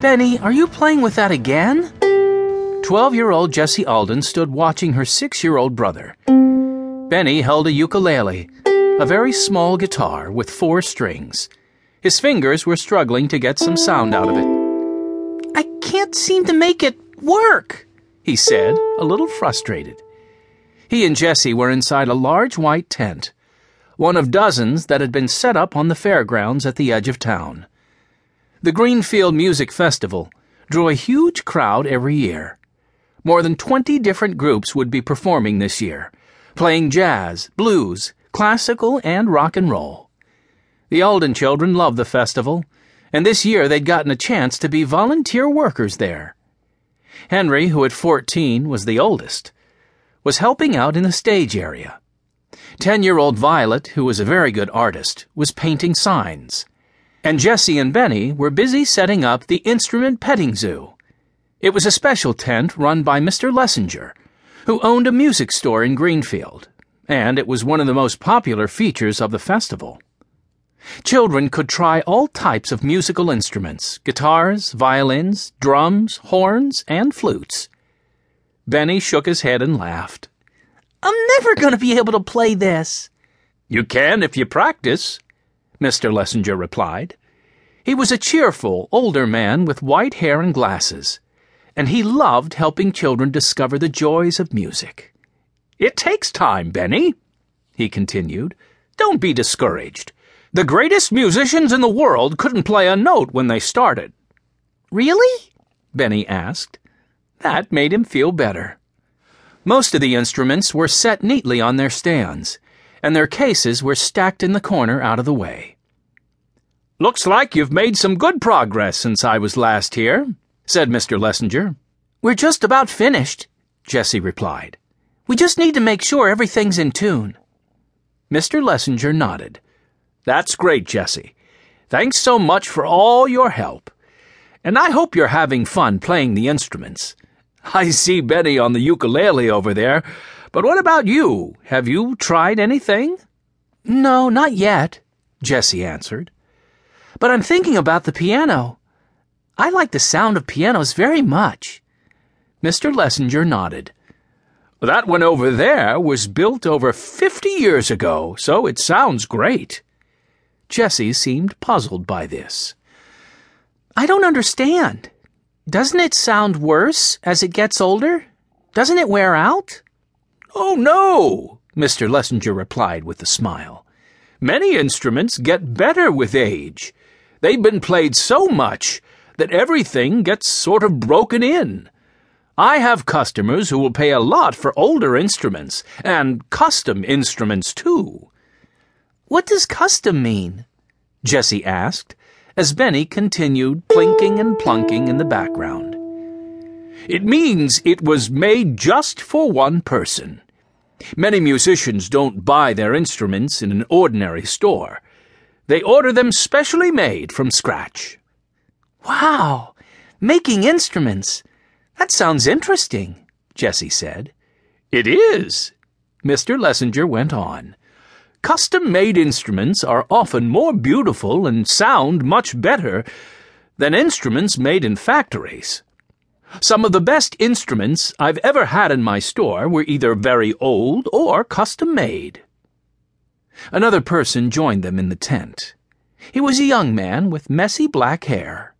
Benny, are you playing with that again? Twelve year old Jessie Alden stood watching her six year old brother. Benny held a ukulele, a very small guitar with four strings. His fingers were struggling to get some sound out of it. I can't seem to make it work, he said, a little frustrated. He and Jessie were inside a large white tent, one of dozens that had been set up on the fairgrounds at the edge of town. The Greenfield Music Festival drew a huge crowd every year. More than 20 different groups would be performing this year, playing jazz, blues, classical, and rock and roll. The Alden children loved the festival, and this year they'd gotten a chance to be volunteer workers there. Henry, who at 14 was the oldest, was helping out in the stage area. Ten year old Violet, who was a very good artist, was painting signs and Jessie and Benny were busy setting up the instrument petting zoo. It was a special tent run by Mr. Lessinger, who owned a music store in Greenfield, and it was one of the most popular features of the festival. Children could try all types of musical instruments guitars, violins, drums, horns, and flutes. Benny shook his head and laughed. I'm never going to be able to play this. You can if you practice, Mr. Lessinger replied. He was a cheerful, older man with white hair and glasses, and he loved helping children discover the joys of music. It takes time, Benny, he continued. Don't be discouraged. The greatest musicians in the world couldn't play a note when they started. Really? Benny asked. That made him feel better. Most of the instruments were set neatly on their stands and their cases were stacked in the corner out of the way. Looks like you've made some good progress since I was last here, said Mr. Lessinger. We're just about finished, Jessie replied. We just need to make sure everything's in tune. Mr. Lessinger nodded. That's great, Jessie. Thanks so much for all your help. And I hope you're having fun playing the instruments. I see Benny on the ukulele over there. But what about you? Have you tried anything? No, not yet, Jessie answered. But I'm thinking about the piano. I like the sound of pianos very much. Mr. Lessinger nodded. That one over there was built over fifty years ago, so it sounds great. Jessie seemed puzzled by this. I don't understand. Doesn't it sound worse as it gets older? Doesn't it wear out? Oh, no, Mr. Lessinger replied with a smile. Many instruments get better with age. They've been played so much that everything gets sort of broken in. I have customers who will pay a lot for older instruments, and custom instruments, too. What does custom mean? Jessie asked, as Benny continued plinking and plunking in the background. It means it was made just for one person. Many musicians don't buy their instruments in an ordinary store. They order them specially made from scratch. Wow! Making instruments. That sounds interesting, Jessie said. It is, Mr. Lessinger went on. Custom made instruments are often more beautiful and sound much better than instruments made in factories. Some of the best instruments I've ever had in my store were either very old or custom made. Another person joined them in the tent. He was a young man with messy black hair.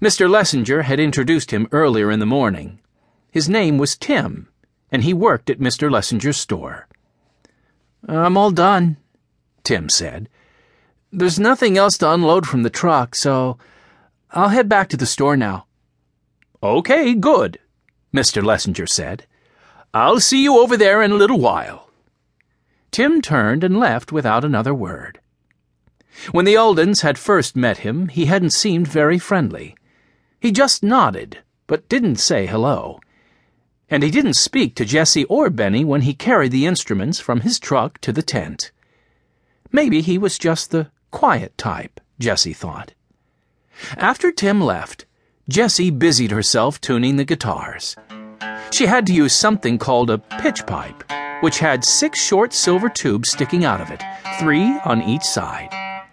Mr. Lessinger had introduced him earlier in the morning. His name was Tim, and he worked at Mr. Lessinger's store. I'm all done, Tim said. There's nothing else to unload from the truck, so I'll head back to the store now. Okay, good, Mr. Lessinger said. I'll see you over there in a little while. Tim turned and left without another word. When the Aldens had first met him, he hadn't seemed very friendly. He just nodded, but didn't say hello. And he didn't speak to Jessie or Benny when he carried the instruments from his truck to the tent. Maybe he was just the quiet type, Jessie thought. After Tim left, Jessie busied herself tuning the guitars. She had to use something called a pitch pipe, which had six short silver tubes sticking out of it, three on each side.